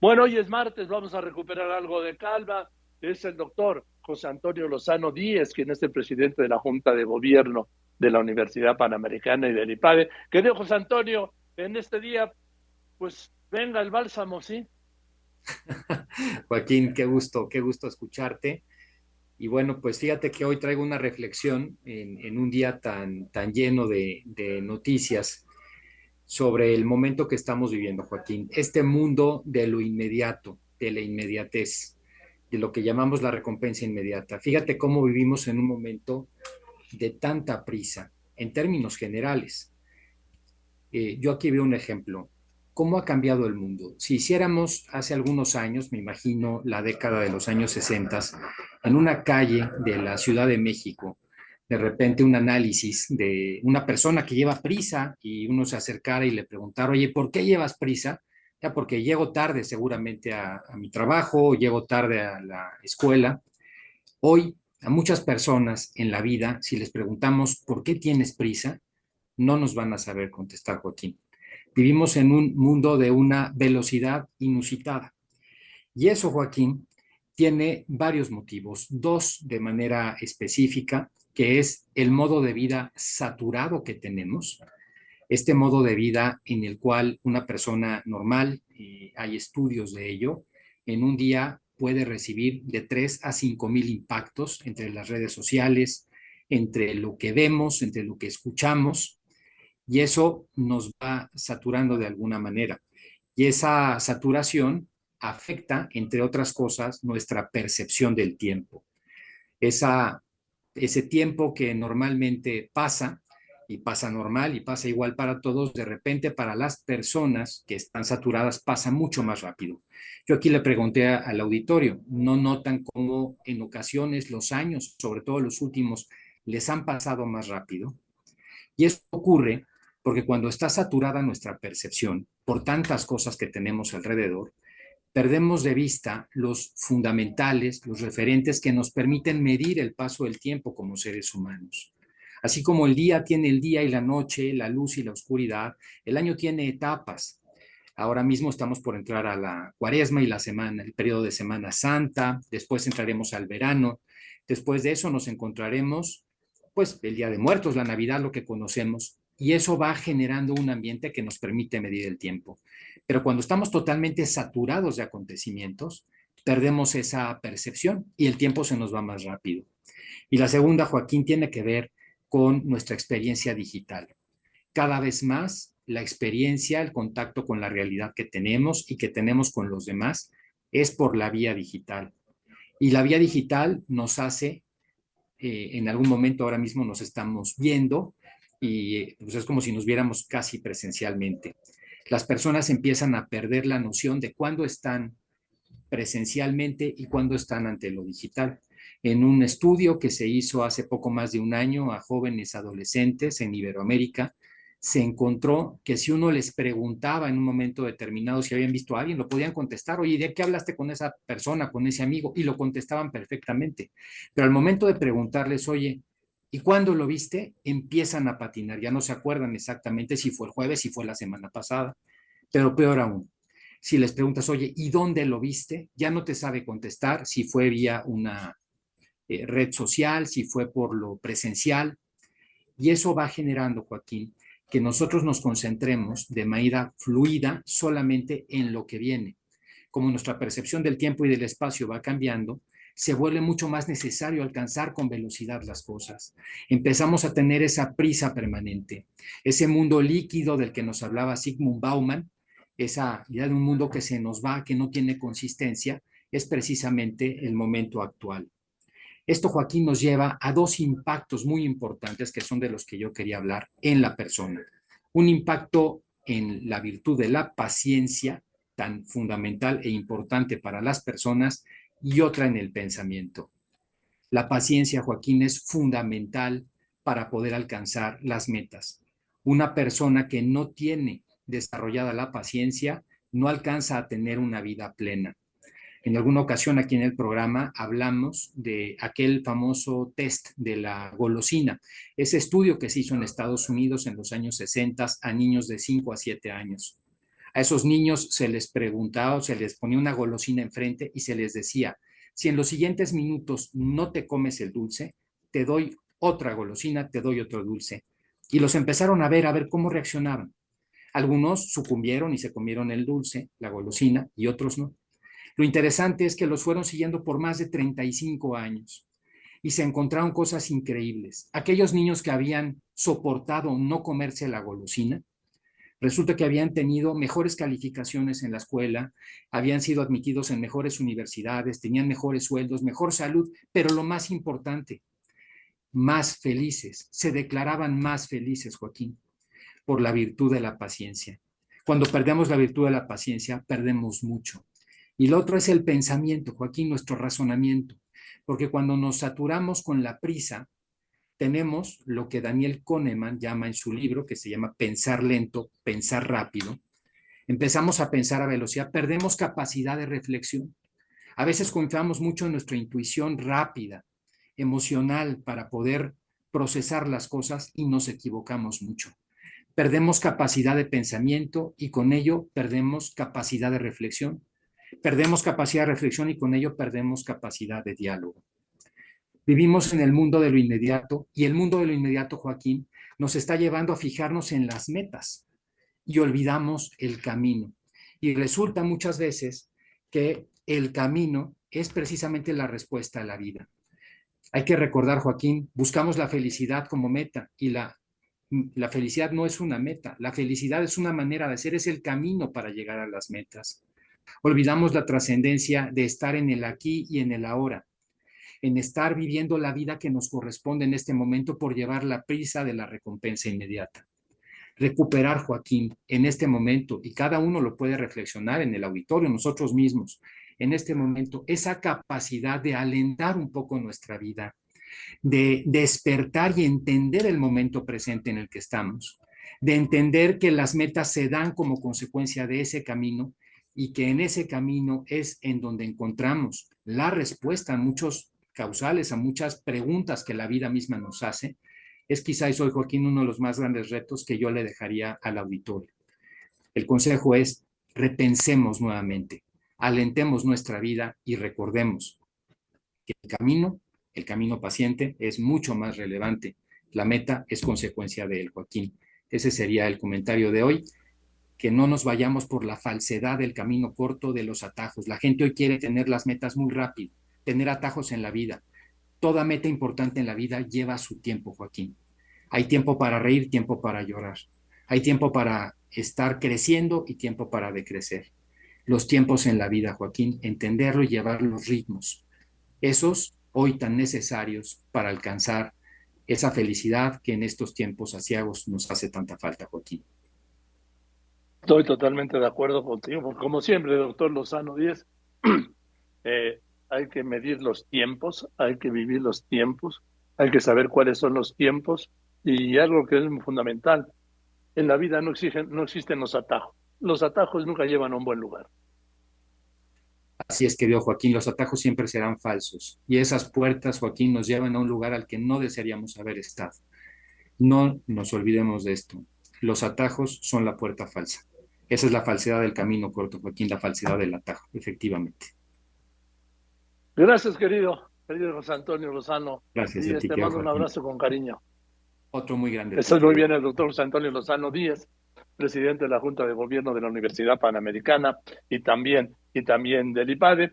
Bueno, hoy es martes, vamos a recuperar algo de calma. Es el doctor José Antonio Lozano Díez, quien es el presidente de la Junta de Gobierno de la Universidad Panamericana y del IPADE. Querido José Antonio, en este día, pues venga el bálsamo, ¿sí? Joaquín, qué gusto, qué gusto escucharte. Y bueno, pues fíjate que hoy traigo una reflexión en, un día tan, tan lleno de noticias sobre el momento que estamos viviendo, Joaquín. Este mundo de lo inmediato, de la inmediatez, de lo que llamamos la recompensa inmediata. Fíjate cómo vivimos en un momento de tanta prisa, en términos generales. Eh, yo aquí veo un ejemplo. ¿Cómo ha cambiado el mundo? Si hiciéramos hace algunos años, me imagino la década de los años 60, en una calle de la Ciudad de México, de repente un análisis de una persona que lleva prisa y uno se acercara y le preguntara, oye, ¿por qué llevas prisa? Ya porque llego tarde seguramente a, mi trabajo, llego tarde a la escuela. Hoy a muchas personas en la vida, si les preguntamos por qué tienes prisa, no nos van a saber contestar, Joaquín. Vivimos en un mundo de una velocidad inusitada. Y eso, Joaquín, tiene varios motivos, dos de manera específica que es el modo de vida saturado que tenemos, este modo de vida en el cual una persona normal, y hay estudios de ello, en un día puede recibir de 3 a 5 mil impactos entre las redes sociales, entre lo que vemos, entre lo que escuchamos, y eso nos va saturando de alguna manera. Y esa saturación afecta, entre otras cosas, nuestra percepción del tiempo. Esa ese tiempo que normalmente pasa, y pasa normal y pasa igual para todos, de repente para las personas que están saturadas pasa mucho más rápido. Yo aquí le pregunté al auditorio, ¿no notan cómo en ocasiones los años, sobre todo los últimos, les han pasado más rápido? Y esto ocurre porque cuando está saturada nuestra percepción por tantas cosas que tenemos alrededor, perdemos de vista los fundamentales, los referentes que nos permiten medir el paso del tiempo como seres humanos. Así como el día tiene el día y la noche, la luz y la oscuridad, el año tiene etapas. Ahora mismo estamos por entrar a la cuaresma y la semana, el periodo de Semana Santa, después entraremos al verano, después de eso nos encontraremos, pues, el Día de Muertos, la Navidad, lo que conocemos, y eso va generando un ambiente que nos permite medir el tiempo. Pero cuando estamos totalmente saturados de acontecimientos, perdemos esa percepción y el tiempo se nos va más rápido. Y la segunda, Joaquín, tiene que ver con nuestra experiencia digital. Cada vez más la experiencia, el contacto con la realidad que tenemos y que tenemos con los demás es por la vía digital. Y la vía digital nos hace, eh, en algún momento ahora mismo nos estamos viendo y pues, es como si nos viéramos casi presencialmente las personas empiezan a perder la noción de cuándo están presencialmente y cuándo están ante lo digital. En un estudio que se hizo hace poco más de un año a jóvenes adolescentes en Iberoamérica, se encontró que si uno les preguntaba en un momento determinado si habían visto a alguien, lo podían contestar, oye, ¿de qué hablaste con esa persona, con ese amigo? Y lo contestaban perfectamente. Pero al momento de preguntarles, oye, y cuando lo viste, empiezan a patinar. Ya no se acuerdan exactamente si fue el jueves, si fue la semana pasada. Pero peor aún, si les preguntas, oye, ¿y dónde lo viste? Ya no te sabe contestar si fue vía una eh, red social, si fue por lo presencial. Y eso va generando, Joaquín, que nosotros nos concentremos de manera fluida solamente en lo que viene. Como nuestra percepción del tiempo y del espacio va cambiando, se vuelve mucho más necesario alcanzar con velocidad las cosas. Empezamos a tener esa prisa permanente, ese mundo líquido del que nos hablaba Sigmund Bauman, esa idea de un mundo que se nos va, que no tiene consistencia, es precisamente el momento actual. Esto, Joaquín, nos lleva a dos impactos muy importantes que son de los que yo quería hablar en la persona. Un impacto en la virtud de la paciencia, tan fundamental e importante para las personas, y otra en el pensamiento. La paciencia, Joaquín, es fundamental para poder alcanzar las metas. Una persona que no tiene desarrollada la paciencia no alcanza a tener una vida plena. En alguna ocasión aquí en el programa hablamos de aquel famoso test de la golosina, ese estudio que se hizo en Estados Unidos en los años 60 a niños de 5 a 7 años. A esos niños se les preguntaba, se les ponía una golosina enfrente y se les decía, si en los siguientes minutos no te comes el dulce, te doy otra golosina, te doy otro dulce. Y los empezaron a ver, a ver cómo reaccionaban. Algunos sucumbieron y se comieron el dulce, la golosina, y otros no. Lo interesante es que los fueron siguiendo por más de 35 años y se encontraron cosas increíbles. Aquellos niños que habían soportado no comerse la golosina, resulta que habían tenido mejores calificaciones en la escuela, habían sido admitidos en mejores universidades, tenían mejores sueldos, mejor salud, pero lo más importante, más felices, se declaraban más felices, Joaquín, por la virtud de la paciencia. Cuando perdemos la virtud de la paciencia, perdemos mucho. Y lo otro es el pensamiento, Joaquín, nuestro razonamiento, porque cuando nos saturamos con la prisa, tenemos lo que Daniel Kahneman llama en su libro, que se llama pensar lento, pensar rápido. Empezamos a pensar a velocidad, perdemos capacidad de reflexión. A veces confiamos mucho en nuestra intuición rápida, emocional, para poder procesar las cosas y nos equivocamos mucho. Perdemos capacidad de pensamiento y con ello perdemos capacidad de reflexión. Perdemos capacidad de reflexión y con ello perdemos capacidad de diálogo. Vivimos en el mundo de lo inmediato y el mundo de lo inmediato, Joaquín, nos está llevando a fijarnos en las metas y olvidamos el camino. Y resulta muchas veces que el camino es precisamente la respuesta a la vida. Hay que recordar, Joaquín, buscamos la felicidad como meta y la, la felicidad no es una meta, la felicidad es una manera de ser, es el camino para llegar a las metas. Olvidamos la trascendencia de estar en el aquí y en el ahora en estar viviendo la vida que nos corresponde en este momento por llevar la prisa de la recompensa inmediata. Recuperar, Joaquín, en este momento, y cada uno lo puede reflexionar en el auditorio, nosotros mismos, en este momento, esa capacidad de alentar un poco nuestra vida, de despertar y entender el momento presente en el que estamos, de entender que las metas se dan como consecuencia de ese camino y que en ese camino es en donde encontramos la respuesta a muchos causales a muchas preguntas que la vida misma nos hace, es quizás hoy, Joaquín, uno de los más grandes retos que yo le dejaría al auditorio. El consejo es, repensemos nuevamente, alentemos nuestra vida y recordemos que el camino, el camino paciente, es mucho más relevante. La meta es consecuencia de él, Joaquín. Ese sería el comentario de hoy. Que no nos vayamos por la falsedad del camino corto de los atajos. La gente hoy quiere tener las metas muy rápido tener atajos en la vida. Toda meta importante en la vida lleva su tiempo, Joaquín. Hay tiempo para reír, tiempo para llorar. Hay tiempo para estar creciendo y tiempo para decrecer. Los tiempos en la vida, Joaquín, entenderlo y llevar los ritmos. Esos hoy tan necesarios para alcanzar esa felicidad que en estos tiempos asiagos nos hace tanta falta, Joaquín. Estoy totalmente de acuerdo contigo. Como siempre, doctor Lozano Díez, eh, hay que medir los tiempos, hay que vivir los tiempos, hay que saber cuáles son los tiempos y algo que es fundamental, en la vida no, no existen los atajos. Los atajos nunca llevan a un buen lugar. Así es, querido Joaquín, los atajos siempre serán falsos. Y esas puertas, Joaquín, nos llevan a un lugar al que no desearíamos haber estado. No nos olvidemos de esto. Los atajos son la puerta falsa. Esa es la falsedad del camino corto, Joaquín, la falsedad del atajo, efectivamente. Gracias, querido, querido José Antonio Lozano. Gracias. Y te mando un abrazo con cariño. Otro muy grande. Estoy muy bien el doctor José Antonio Lozano Díaz, presidente de la Junta de Gobierno de la Universidad Panamericana y también, y también del IPADE.